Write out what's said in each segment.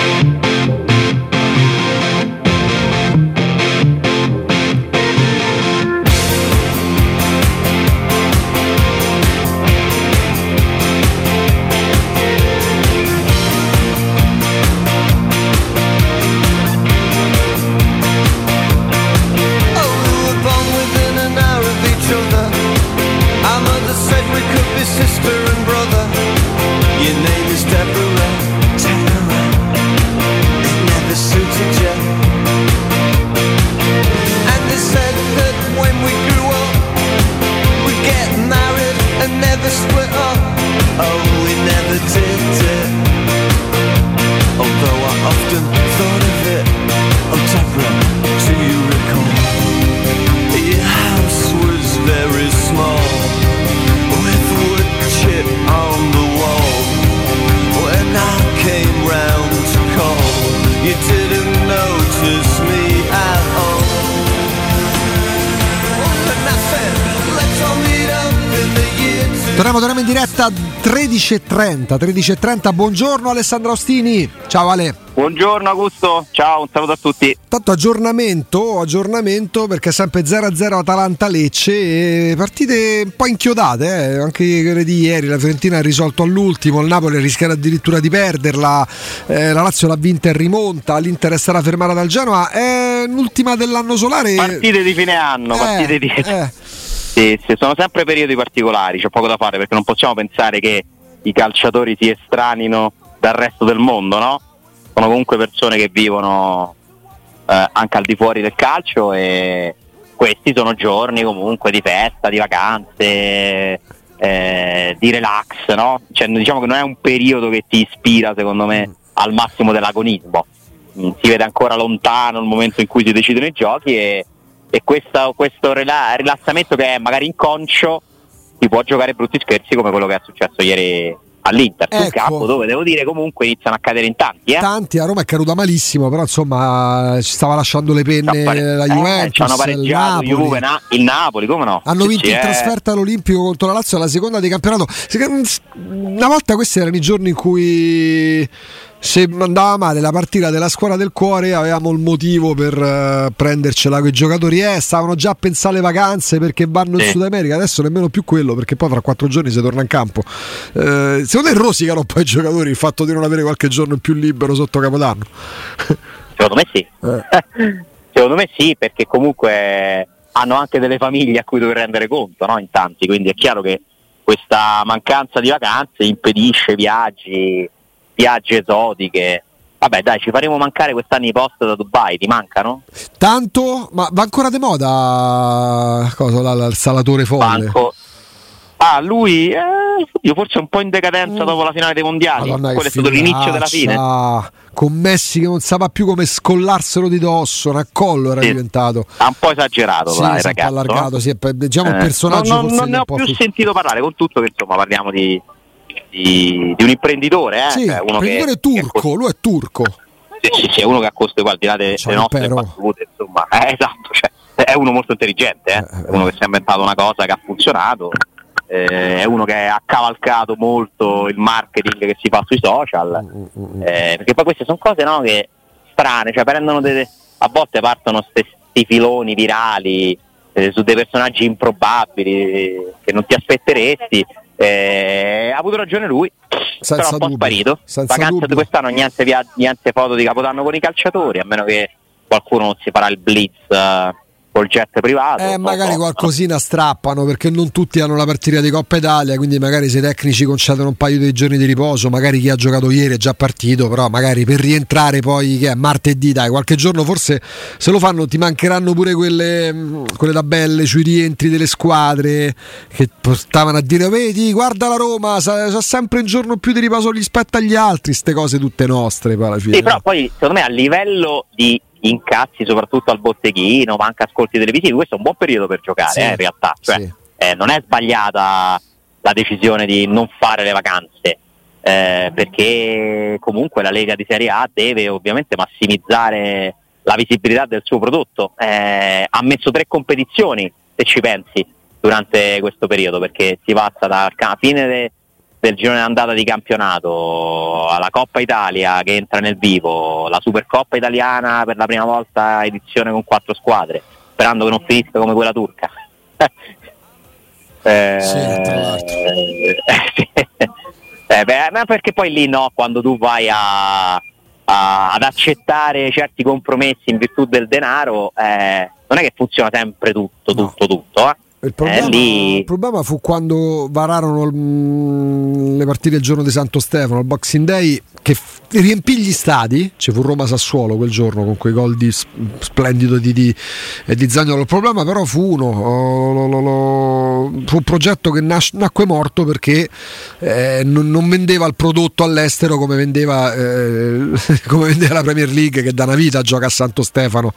Oh, Torniamo, torniamo in diretta 13.30, 13.30, buongiorno Alessandro Ostini, ciao Ale. Buongiorno Augusto, ciao, un saluto a tutti. Tanto aggiornamento, aggiornamento perché è sempre 0-0 Atalanta-Lecce, partite un po' inchiodate, eh, anche quelle di ieri, la Fiorentina ha risolto all'ultimo, il Napoli rischia addirittura di perderla, eh, la Lazio l'ha vinta e rimonta, l'Inter stata fermata dal Genoa, è l'ultima dell'anno solare. Partite di fine anno, Eh, partite di... sì, sono sempre periodi particolari, c'è poco da fare perché non possiamo pensare che i calciatori si estranino dal resto del mondo, no? Sono comunque persone che vivono eh, anche al di fuori del calcio e questi sono giorni comunque di festa, di vacanze, eh, di relax, no? Cioè, diciamo che non è un periodo che ti ispira, secondo me, al massimo dell'agonismo. Mm, Si vede ancora lontano il momento in cui si decidono i giochi e, e questa- questo rela- rilassamento che è magari inconscio ti può giocare brutti scherzi come quello che è successo ieri all'Inter sul Ecco. campo dove devo dire comunque iniziano a cadere in tanti eh? Tanti, a Roma è caduta malissimo, però insomma ci stava lasciando le penne Pare- la eh, Juventus, ci hanno il pareggiato Napoli. Juve, Na- il Napoli come no Hanno vinto in eh. trasferta all'Olimpico contro la Lazio alla seconda di campionato. Una volta questi erano i giorni in cui se andava male la partita della squadra del cuore avevamo il motivo per eh, prendercela con i giocatori. Eh, stavano già a pensare alle vacanze perché vanno in. Sud America, adesso nemmeno più quello perché poi fra quattro giorni si torna in campo. Eh, secondo te rosicano un po' i giocatori il fatto di non avere qualche giorno in più libero sotto Capodanno? Secondo me sì. Eh. Secondo me sì, perché comunque hanno anche delle famiglie a cui dover rendere conto, no? In tanti, quindi è chiaro che questa mancanza di vacanze impedisce viaggi, viaggi esotiche. Vabbè, dai, ci faremo mancare quest'anno i post da Dubai, ti mancano? Tanto, ma va ancora di moda cosa, la- la- il salatore folle? Banco. Ah, lui eh, io forse un po' in decadenza Mm. dopo la finale dei mondiali. Madonna, Quello è stato l'inizio della fine. Con Messi che non sapeva più come scollarselo di dosso, un accollo era Sì. diventato. Ha un po' esagerato Sì, dai, un po' ragazzo. allargato, no? sì, diciamo il Eh, personaggio non, non- forse non ne un ho più fu- sentito parlare, con tutto che insomma parliamo di, di- di un imprenditore, eh? Sì, cioè, uno che, imprenditore che turco, lui è turco. Sì, sì, sì, è uno che ha costo al di là de- delle nostre l'impero. battute, insomma. Eh, esatto, cioè, è uno molto intelligente, eh? è uno che si è inventato una cosa che ha funzionato, eh, è uno che ha cavalcato molto il marketing che si fa sui social, Mm, eh, perché poi queste sono cose no, che strane, cioè prendono delle, a volte partono questi filoni virali eh, su dei personaggi improbabili eh, che non ti aspetteresti. Eh, ha avuto ragione lui, Senza però un po' dubbio, sparito. senza Vacanze dubbio. di quest'anno niente, via- niente foto di Capodanno con i calciatori, a meno che qualcuno non si farà il blitz eh, col jet privato. Eh, magari so. qualcosina strappano perché non tutti hanno la partita di Coppa Italia, quindi magari se i tecnici concedono un paio di giorni di riposo, magari chi ha giocato ieri è già partito, però magari per rientrare poi che è martedì, dai, qualche giorno forse se lo fanno ti mancheranno pure quelle, mh, quelle tabelle sui rientri delle squadre che portavano a dire vedi, guarda la Roma, sa- c'ha sempre un giorno più di riposo rispetto agli altri, ste cose tutte nostre poi alla fine. Sì, però poi secondo me a livello di incassi, soprattutto al botteghino, ma anche ascolti televisivi, questo è un buon periodo per giocare Sì, eh, in realtà. Cioè, sì. eh, non è sbagliata la decisione di non fare le vacanze, eh, perché comunque la Lega di Serie A deve ovviamente massimizzare la visibilità del suo prodotto. Eh, ha messo tre competizioni, se ci pensi, durante questo periodo, perché si passa dalla fine de- del girone d'andata di campionato alla Coppa Italia che entra nel vivo, la Supercoppa italiana per la prima volta edizione con quattro squadre, sperando che non finisca come quella turca. Eh, Sì, tra l'altro. eh, beh, ma perché poi lì no, quando tu vai a, a- ad accettare certi compromessi in virtù del denaro, eh, non è che funziona sempre tutto, No. tutto, tutto. eh. Il problema, Eh, lì- il problema fu quando vararono mm, le partite il giorno di Santo Stefano, il Boxing Day, che f- riempì gli stadi. Ci fu Roma-Sassuolo quel giorno con quei gol di s- splendido di, di, eh, di Zagnolo. Il problema però fu uno: oh, lo- lo- lo- fu un progetto che nas- nacque morto perché eh, non, non vendeva il prodotto all'estero come vendeva, eh, come vendeva la Premier League, che da una vita gioca a Santo Stefano.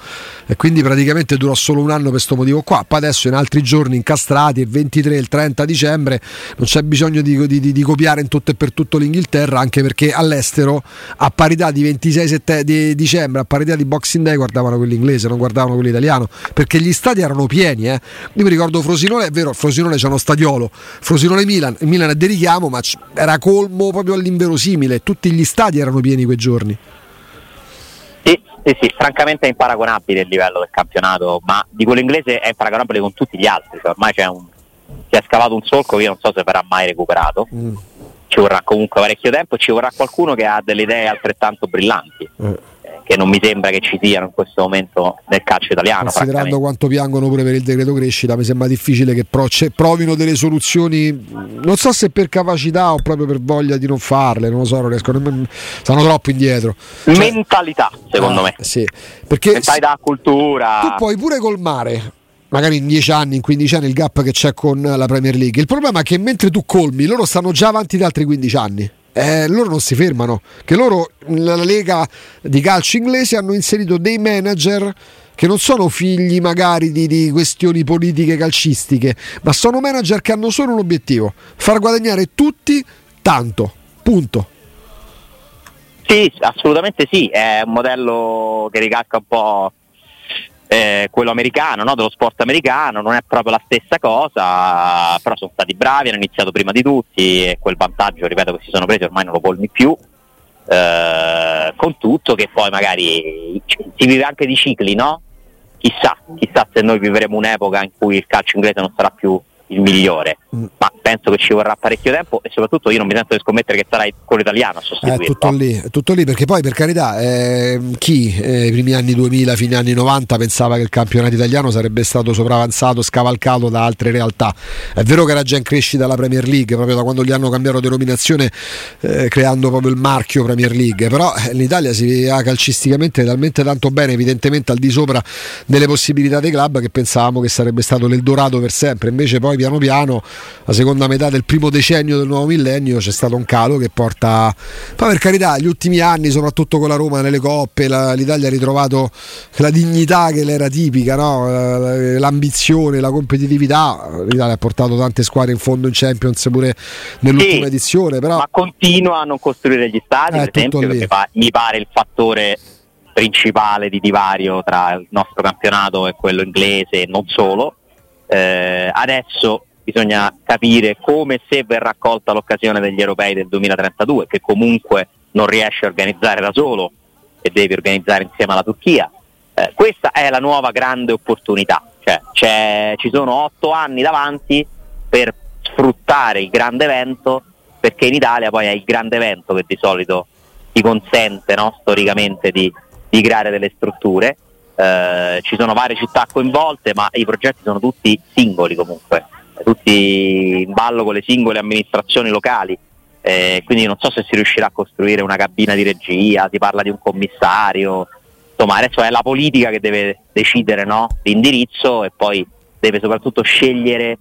E quindi praticamente durò solo un anno per questo motivo qua. Poi adesso in altri giorni incastrati, il 23 e il 30 dicembre, non c'è bisogno di, di- di- copiare in tutto e per tutto l'Inghilterra, anche perché all'estero a parità di 26 sette- di dicembre, a parità di Boxing Day, guardavano quello inglese, non guardavano quello italiano, perché gli stadi erano pieni. eh. Io mi ricordo Frosinone, è vero, Frosinone c'è uno stadiolo, Frosinone Milan, il Milan è di richiamo, ma era colmo proprio all'inverosimile, tutti gli stadi erano pieni quei giorni. Sì, sì, sì, francamente è imparagonabile il livello del campionato, ma di quello inglese è imparagonabile con tutti gli altri, cioè ormai c'è un, si è scavato un solco che io non so se verrà mai recuperato, Mm. ci vorrà comunque parecchio tempo e ci vorrà qualcuno che ha delle idee altrettanto brillanti, Eh. Che non mi sembra che ci siano in questo momento nel calcio italiano. Considerando quanto piangono pure per il decreto crescita, mi sembra difficile che ce- provino delle soluzioni. Non so se per capacità o proprio per voglia di non farle, non lo so, non riescono nemmeno- stanno troppo indietro. Cioè- Mentalità, secondo Ah, me. Sì, perché Mentalità, cultura. tu puoi pure colmare. Magari in 10 anni, in 15 anni il gap che c'è con la Premier League. Il problema è che mentre tu colmi, loro stanno già avanti di altri 15 anni. Eh, loro non si fermano. Che loro, nella lega di calcio inglese, hanno inserito dei manager che non sono figli magari di, di questioni politiche calcistiche, ma sono manager che hanno solo un obiettivo: far guadagnare tutti tanto. Punto. Sì, assolutamente sì, è un modello che ricalca un po' eh, quello americano, no? dello sport americano, non è proprio la stessa cosa, però sono stati bravi, hanno iniziato prima di tutti e quel vantaggio, ripeto, che si sono presi ormai non lo colmi più, eh, con tutto che poi magari si vive anche di cicli, no? Chissà, chissà se noi vivremo un'epoca in cui il calcio inglese non sarà più il migliore, Mm. ma penso che ci vorrà parecchio tempo e soprattutto io non mi sento di scommettere che sarà quello italiano a È sostituirlo. tutto lì, è tutto lì perché poi per carità eh, chi eh, i primi anni 2000, fine anni 90 pensava che il campionato italiano sarebbe stato sopravanzato, scavalcato da altre realtà. È vero che era già in crescita la Premier League, proprio da quando gli hanno cambiato denominazione eh, creando proprio il marchio Premier League, però eh, l'Italia si va calcisticamente talmente tanto bene, evidentemente al di sopra delle possibilità dei club che pensavamo che sarebbe stato l'Eldorado per sempre, invece poi piano piano la seconda metà del primo decennio del nuovo millennio c'è stato un calo che porta poi per carità gli ultimi anni soprattutto con la Roma nelle coppe la- l'Italia ha ritrovato la dignità che le era tipica no? La- l'ambizione la competitività l'Italia ha portato tante squadre in fondo in Champions pure nell'ultima Sì, edizione però ma continua a non costruire gli stadi, Eh, per esempio, che fa- mi pare il fattore principale di divario tra il nostro campionato e quello inglese non solo. Eh, adesso bisogna capire come se verrà accolta l'occasione degli europei del 2032, che comunque non riesce a organizzare da solo e deve organizzare insieme alla Turchia. Eh, questa è la nuova grande opportunità, cioè, ci sono otto anni davanti per sfruttare il grande evento perché in Italia poi è il grande evento che di solito ti consente no, storicamente di, di, creare delle strutture. Eh, ci sono varie città coinvolte, ma i progetti sono tutti singoli comunque, tutti in ballo con le singole amministrazioni locali. Eh, quindi non so se si riuscirà a costruire una cabina di regia, si parla di un commissario, insomma adesso è la politica che deve decidere no, l'indirizzo e poi deve soprattutto scegliere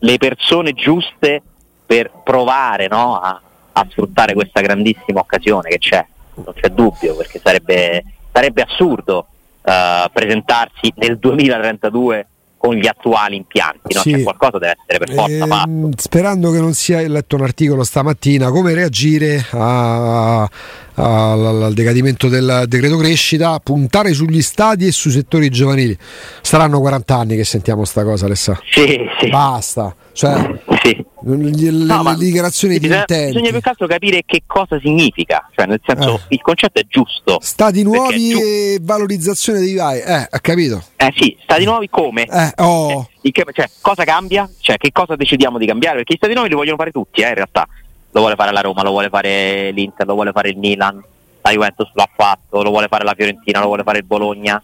le persone giuste per provare no, a, a, sfruttare questa grandissima occasione che c'è, non c'è dubbio, perché sarebbe, sarebbe assurdo uh, presentarsi nel 2032 con gli attuali impianti, no? Sì. cioè, qualcosa deve essere per forza Ehm, fatto. sperando che non sia letto un articolo stamattina come reagire a- al, al decadimento del decreto crescita, puntare sugli stadi e sui settori giovanili. Saranno 40 anni che sentiamo sta cosa, Alessà. Sì, sì. Basta. Cioè, sì. Le, No, le dichiarazioni di bisogna, intenti. bisogna più che altro capire che cosa significa, cioè nel senso Eh. il concetto è giusto. Stati nuovi giu- e valorizzazione dei vai. Eh, ha capito. Eh sì, stati nuovi come? Eh, oh. Che- cioè, cosa cambia? Cioè, che cosa decidiamo di cambiare? Perché i stati nuovi li vogliono fare tutti, eh, in realtà. Lo vuole fare la Roma, lo vuole fare l'Inter, lo vuole fare il Milan, la Juventus l'ha fatto, lo vuole fare la Fiorentina, lo vuole fare il Bologna.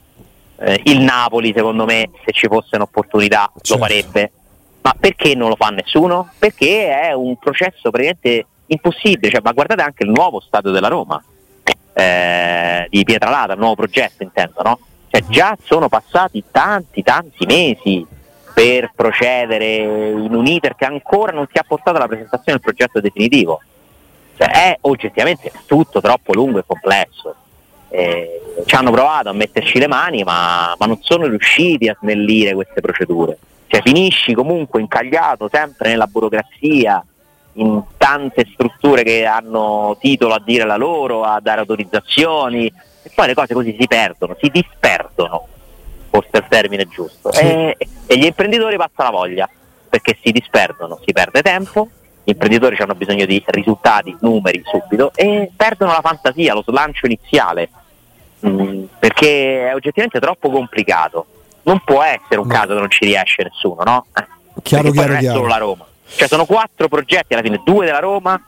Eh, il Napoli, secondo me, se ci fosse un'opportunità, Certo. lo farebbe. Ma perché non lo fa nessuno? Perché è un processo praticamente impossibile. Cioè, ma guardate anche il nuovo stadio della Roma, eh, di Pietralata, il nuovo progetto intendo, no? Cioè, già sono passati tanti, tanti mesi per procedere in un iter che ancora non si ha portato alla presentazione del progetto definitivo. Cioè, è oggettivamente tutto troppo lungo e complesso. Eh, ci hanno provato a metterci le mani, ma, ma non sono riusciti a snellire queste procedure. Cioè, finisci comunque incagliato sempre nella burocrazia, in tante strutture che hanno titolo a dire la loro, a dare autorizzazioni, e poi le cose così si perdono, si disperdono, forse è il termine giusto. Sì. E, e gli imprenditori passa la voglia, perché si disperdono, si perde tempo, gli imprenditori hanno bisogno di risultati, numeri subito e perdono la fantasia, lo slancio iniziale, Mm, perché è oggettivamente troppo complicato. Non può essere un No. caso che non ci riesce nessuno, no? Eh, Chiaro, perché chiaro, non è chiaro. solo la Roma. Cioè sono quattro progetti alla fine, due della Roma,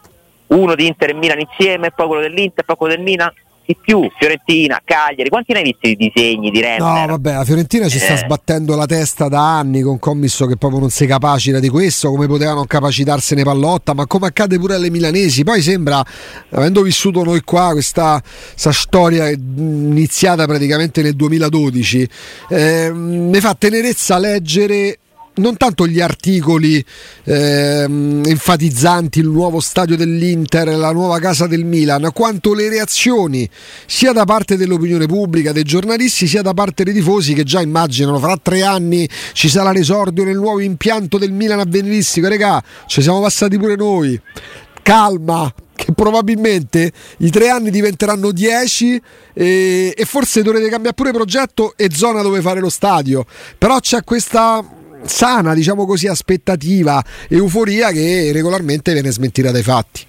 uno di Inter e Milan insieme, poi quello dell'Inter, poi quello del Milan, di più, Fiorentina, Cagliari, quanti ne hai visti di disegni di Renner? No, vabbè, la Fiorentina ci sta Eh. sbattendo la testa da anni con commisso che proprio non si capacita di questo, come potevano capacitarsene Pallotta, ma come accade pure alle milanesi. Poi sembra, avendo vissuto noi qua questa, storia iniziata praticamente nel 2012, eh, mi fa tenerezza leggere non tanto gli articoli ehm, enfatizzanti il nuovo stadio dell'Inter, la nuova casa del Milan, quanto le reazioni sia da parte dell'opinione pubblica, dei giornalisti, sia da parte dei tifosi che già immaginano fra tre anni ci sarà l'esordio nel nuovo impianto del Milan avveniristico. Regà, ci siamo passati pure noi. Calma, che probabilmente i tre anni diventeranno dieci e, e forse dovrete cambiare pure progetto e zona dove fare lo stadio. Però c'è questa sana, diciamo così, aspettativa, euforia che regolarmente viene smentita dai fatti.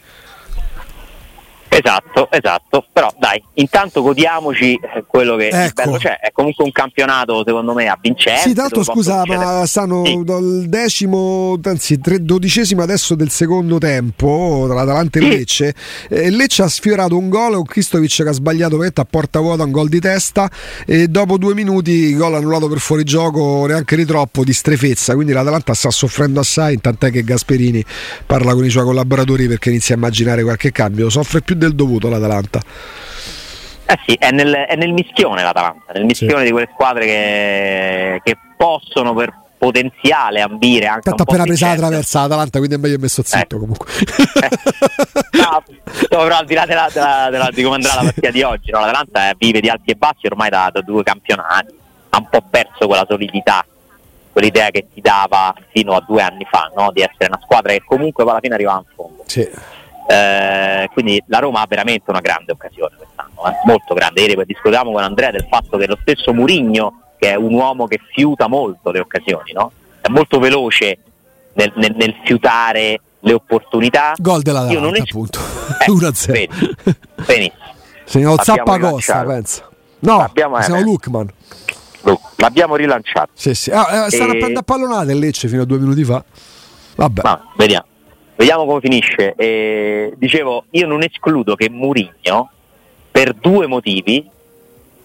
Esatto, esatto, però dai, intanto godiamoci eh, quello che Ecco. bello c'è, è comunque un campionato secondo me avvincente. Sì, tra l'altro dove scusa, ma stanno Sì. dal decimo, anzi tre- dodicesimo adesso del secondo tempo tra l'Atalanta e il Sì. Lecce. Eh, Lecce ha sfiorato un gol, un Kristovic che ha sbagliato veramente a porta vuota un gol di testa e dopo due minuti gol annullato per fuorigioco neanche di troppo, di strefezza, quindi l'Atalanta sta soffrendo assai, tant'è che Gasperini parla con i suoi collaboratori perché inizia a immaginare qualche cambio, soffre più del dovuto l'Atalanta. Eh sì, è nel, è nel mischione l'Atalanta, nel mischione di quelle squadre che, che possono per potenziale ambire anche Tanto appena presa la traversa l'Atalanta, quindi è meglio messo zitto Ecco. comunque. No, però al di là della, della- della- di come andrà la partita di oggi, no? l'Atalanta eh, vive di alti e bassi ormai da, da due campionati, ha un po' perso quella solidità, quell'idea che ti dava fino a due anni fa, no? di essere una squadra che comunque alla fine arrivava in fondo. Sì. Eh, quindi la Roma ha veramente una grande occasione quest'anno, eh, molto grande. Ieri discutevamo con Andrea del fatto che lo stesso Murigno, che è un uomo che fiuta molto le occasioni, no? è molto veloce nel, nel- nel fiutare le opportunità. Gol della Io non es- appunto. Eh, 1-0. vedi, benissimo. Segnalo Abbiamo Zappacosta, rilanciato. pensa. No, Abbiamo- eh, siamo beh. Lukman. Lu- L'abbiamo rilanciato. Sì, sì. Ah, eh, E- a prendere pallonate il Lecce fino a due minuti fa. Vabbè. Ma vediamo. Vediamo come finisce. E, dicevo, io non escludo che Murigno, per due motivi,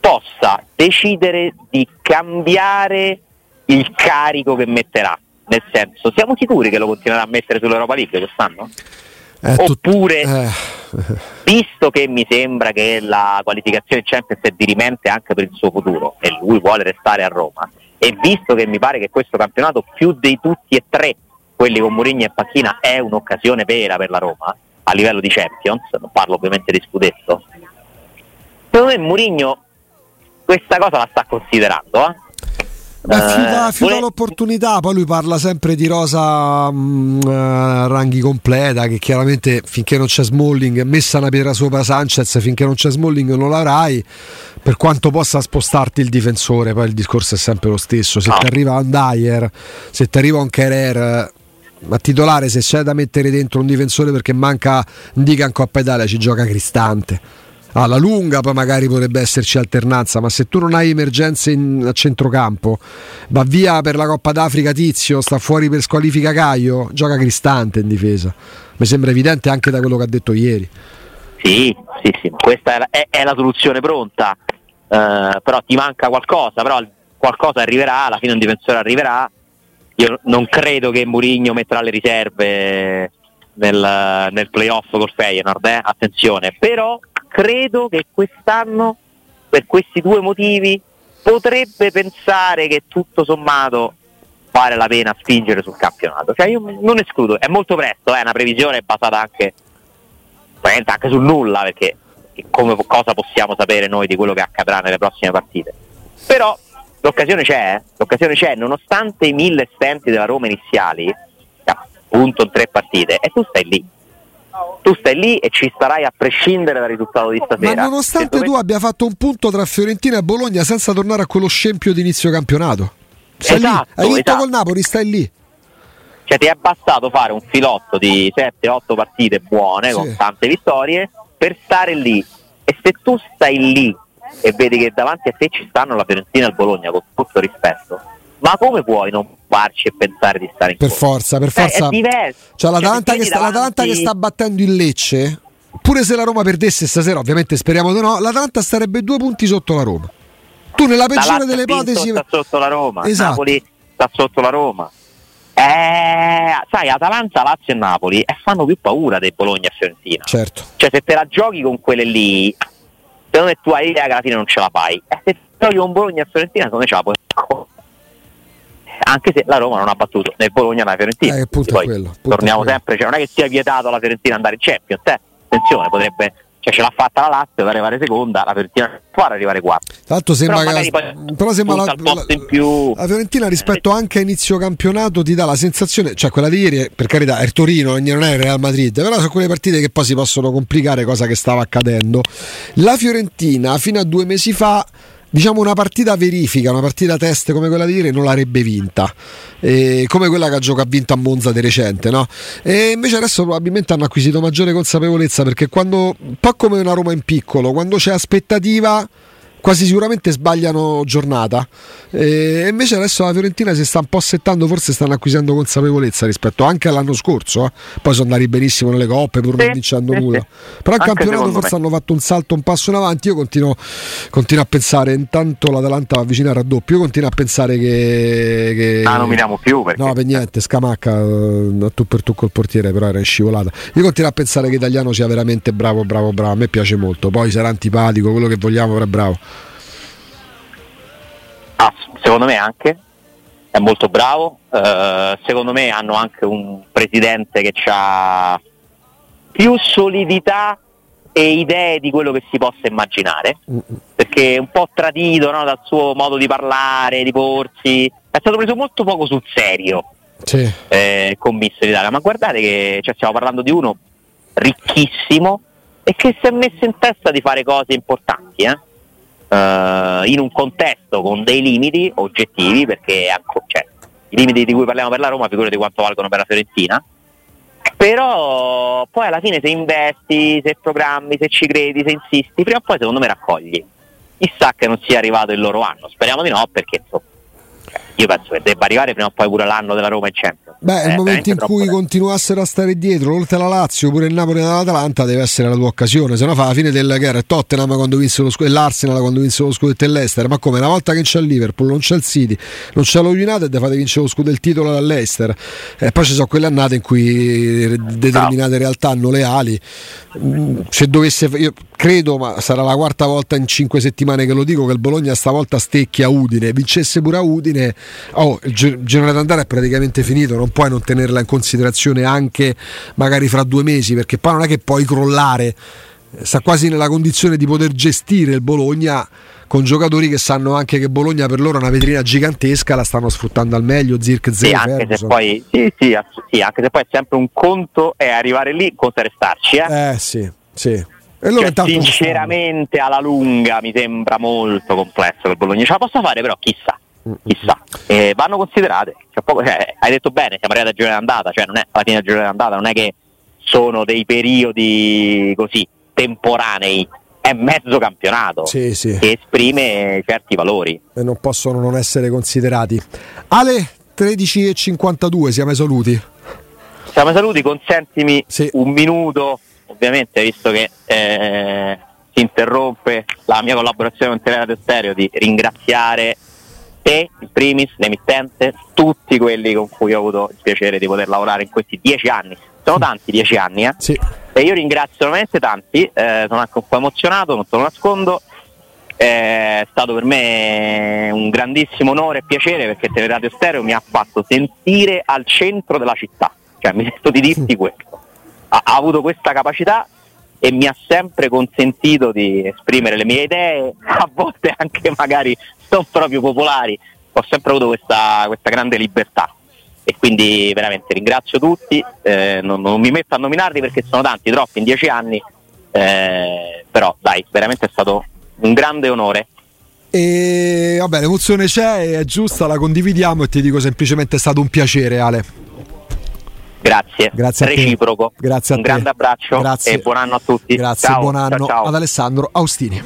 possa decidere di cambiare il carico che metterà. Nel senso, siamo sicuri che lo continuerà a mettere sull'Europa League quest'anno? Eh, Oppure, eh, visto che mi sembra che la qualificazione Champions è dirimente anche per il suo futuro e lui vuole restare a Roma, e visto che mi pare che questo campionato più dei tutti e tre, quelli con Mourinho e Pacchina, è un'occasione vera per la Roma a livello di Champions, non parlo ovviamente di scudetto, secondo me Mourinho questa cosa la sta considerando. Eh? Beh, fiuta, Eh, fiuta vole- l'opportunità, poi lui parla sempre di rosa mh, eh, ranghi completa, che chiaramente finché non c'è Smalling, messa una pietra sopra Sanchez, finché non c'è Smalling non l'avrai, per quanto possa spostarti il difensore, poi il discorso è sempre lo stesso, se Ah. ti arriva un Dyer, se ti arriva un Kerer, ma titolare se c'è da mettere dentro un difensore perché manca Dica in Coppa Italia ci gioca Cristante. Alla lunga poi magari potrebbe esserci alternanza, ma se tu non hai emergenze in- a centrocampo, va via per la Coppa d'Africa Tizio, sta fuori per squalifica Caio, gioca Cristante in difesa. Mi sembra evidente anche da quello che ha detto ieri. Sì, sì, sì, questa è la, è- è la soluzione pronta, Eh, però ti manca qualcosa, però qualcosa arriverà, alla fine un difensore arriverà. Io non credo che Mourinho metterà le riserve nel, nel playoff col Feyenoord, eh? attenzione, però credo che quest'anno per questi due motivi potrebbe pensare che tutto sommato vale la pena spingere sul campionato. Cioè io non escludo, è molto presto, è una previsione basata anche anche sul nulla perché come cosa possiamo sapere noi di quello che accadrà nelle prossime partite però l'occasione c'è eh. l'occasione c'è nonostante i mille stenti della Roma iniziali appunto in tre partite e tu stai lì tu stai lì e ci starai a prescindere dal risultato di Ma stasera nonostante Se tu abbia fatto un punto tra Fiorentina e Bologna senza tornare a quello scempio di inizio campionato. Stai Esatto, lì, hai vinto esatto. col Napoli, stai lì. cioè ti è bastato fare un filotto di 7-8 partite buone Sì. con tante vittorie per stare lì e se tu stai lì e vedi che davanti a te ci stanno la Fiorentina e il Bologna con tutto rispetto ma come puoi non farci e pensare di stare in Per corsa? forza, per Cioè, forza. è diverso Cioè, l'Atalanta, se che sta, l'Atalanta che davanti- sta battendo il Lecce, pure se la Roma perdesse stasera, ovviamente speriamo di no, l'Atalanta starebbe due punti sotto la Roma. Tu nella La peggiore delle ipotesi... sta sotto la Roma Esatto. Napoli sta sotto la Roma eh, sai Atalanta, Lazio e Napoli eh, fanno più paura dei Bologna e Fiorentina Certo. cioè se te la giochi con quelle lì secondo me tu hai idea che alla fine non ce la fai e se giochi con Bologna e Fiorentina secondo me ce la puoi anche se la Roma non ha battuto né Bologna né la Fiorentina Eh, Poi quello, torniamo quello. sempre cioè non è che sia vietato alla Fiorentina andare in Champions eh. attenzione potrebbe cioè ce l'ha fatta la Lazio per arrivare seconda la Fiorentina può arrivare quarta Tra l'altro sembra Però che poi però sembra la, più. la Fiorentina rispetto anche a inizio campionato ti dà la sensazione, cioè quella di ieri, per carità, è il Torino, non è il Real Madrid, però sono quelle partite che poi si possono complicare, cosa che stava accadendo. La Fiorentina fino a due mesi fa Diciamo una partita verifica, una partita test come quella di ieri non l'avrebbe vinta, Eh, come quella che ha giocato ha vinto a Monza di recente, no? E invece adesso probabilmente hanno acquisito maggiore consapevolezza perché quando, un po' come una Roma in piccolo, quando c'è aspettativa quasi sicuramente sbagliano giornata. E invece adesso la Fiorentina si sta un po' settando, forse stanno acquisendo consapevolezza rispetto anche all'anno scorso. eh. Poi sono andati benissimo nelle coppe pur non Sì, vincendo sì, nulla. sì. Però il campionato forse me. hanno fatto un salto, un passo in avanti. Io continuo, continuo a pensare, intanto l'Atalanta va vicino al raddoppio, io continuo a pensare che... che... Ah, non miriamo più perché No, per niente, scamacca eh, a tu per tu col portiere, però era in scivolata. Io continuo a pensare che Italiano sia veramente bravo, bravo, bravo. A me piace molto. Poi sarà antipatico, quello che vogliamo, però è bravo. Ah, secondo me anche è molto bravo. eh, secondo me hanno anche un presidente che ha più solidità e idee di quello che si possa immaginare. Perché è un po' tradito no, dal suo modo di parlare, di porsi. È stato preso molto poco sul serio Sì. eh, con Mister Italia. Ma guardate che cioè, stiamo parlando di uno ricchissimo e che si è messo in testa di fare cose importanti. eh. Eh, in un contesto con dei limiti oggettivi, perché cioè, i limiti di cui parliamo per la Roma, figurati quanto valgono per la Fiorentina. Però poi alla fine se investi, se programmi, se ci credi, se insisti, prima o poi secondo me raccogli. Chissà che non sia arrivato il loro anno, speriamo di no perché insomma, io penso che debba arrivare prima o poi pure l'anno della Roma in Champions. Beh, nel Eh, momento in cui continuassero a stare dietro, oltre alla Lazio, pure il Napoli e l'Atalanta, deve essere la tua occasione. Se no fa la fine del era il Tottenham quando vinse lo scudetto, e l'Arsenal quando vinse lo scudetto e l'Ester. Ma come? Una volta che c'è il Liverpool, non c'è il City, non c'è lo United, fate vincere lo scudetto il titolo dall'Ester. E poi ci sono quelle annate in cui determinate realtà hanno le ali. Mm, Se dovesse, io credo, ma sarà la quarta volta in cinque settimane che lo dico, che il Bologna stavolta stecchia Udine, vincesse pure a Udine, oh, il gi- girone d'andare è praticamente finito, non puoi non tenerla in considerazione anche magari fra due mesi, perché poi non è che puoi crollare, sta quasi nella condizione di poter gestire il Bologna con giocatori che sanno anche che Bologna per loro è una vetrina gigantesca, la stanno sfruttando al meglio, Zirk, Sì, Zero, anche se poi sì, sì, sì, anche se poi è sempre un conto è arrivare lì, conto è restarci, eh. Eh sì, sì. Cioè, sinceramente alla lunga mi sembra molto complesso il Bologna. Ce la possa fare, però chissà, chissà. Eh, vanno considerate. C'è poco- cioè, hai detto bene, siamo arrivati al girone d'andata, cioè non è alla fine del girone d'andata, non è che sono dei periodi così temporanei, è mezzo campionato Sì, sì. che esprime certi valori. e non possono non essere considerati. Ale 13.52, siamo ai saluti. Siamo ai saluti, consentimi Sì. un minuto, ovviamente visto che eh, si interrompe la mia collaborazione con Teleradio Stereo, di ringraziare te, il primis, l'emittente, tutti quelli con cui ho avuto il piacere di poter lavorare in questi dieci anni. Sono tanti dieci anni, eh? Sì. E io ringrazio veramente tanti, eh, sono anche un po' emozionato, non te lo nascondo. È stato per me un grandissimo onore e piacere perché Teleradio Stereo mi ha fatto sentire al centro della città, cioè mi sento di dirti questo. Ha, ha avuto questa capacità e mi ha sempre consentito di esprimere le mie idee, a volte anche magari non proprio popolari, ho sempre avuto questa, questa grande libertà e quindi veramente ringrazio tutti, eh, non, non mi metto a nominarli perché sono tanti, troppi in dieci anni, eh, però dai, veramente è stato un grande onore. E vabbè, l'emozione c'è, è giusta, la condividiamo e ti dico semplicemente è stato un piacere, Ale. Grazie, Grazie a te. reciproco. Grazie a un te. grande abbraccio Grazie. e buon anno a tutti. Grazie, Ciao, buon anno ciao, ciao. ad Alessandro Austini.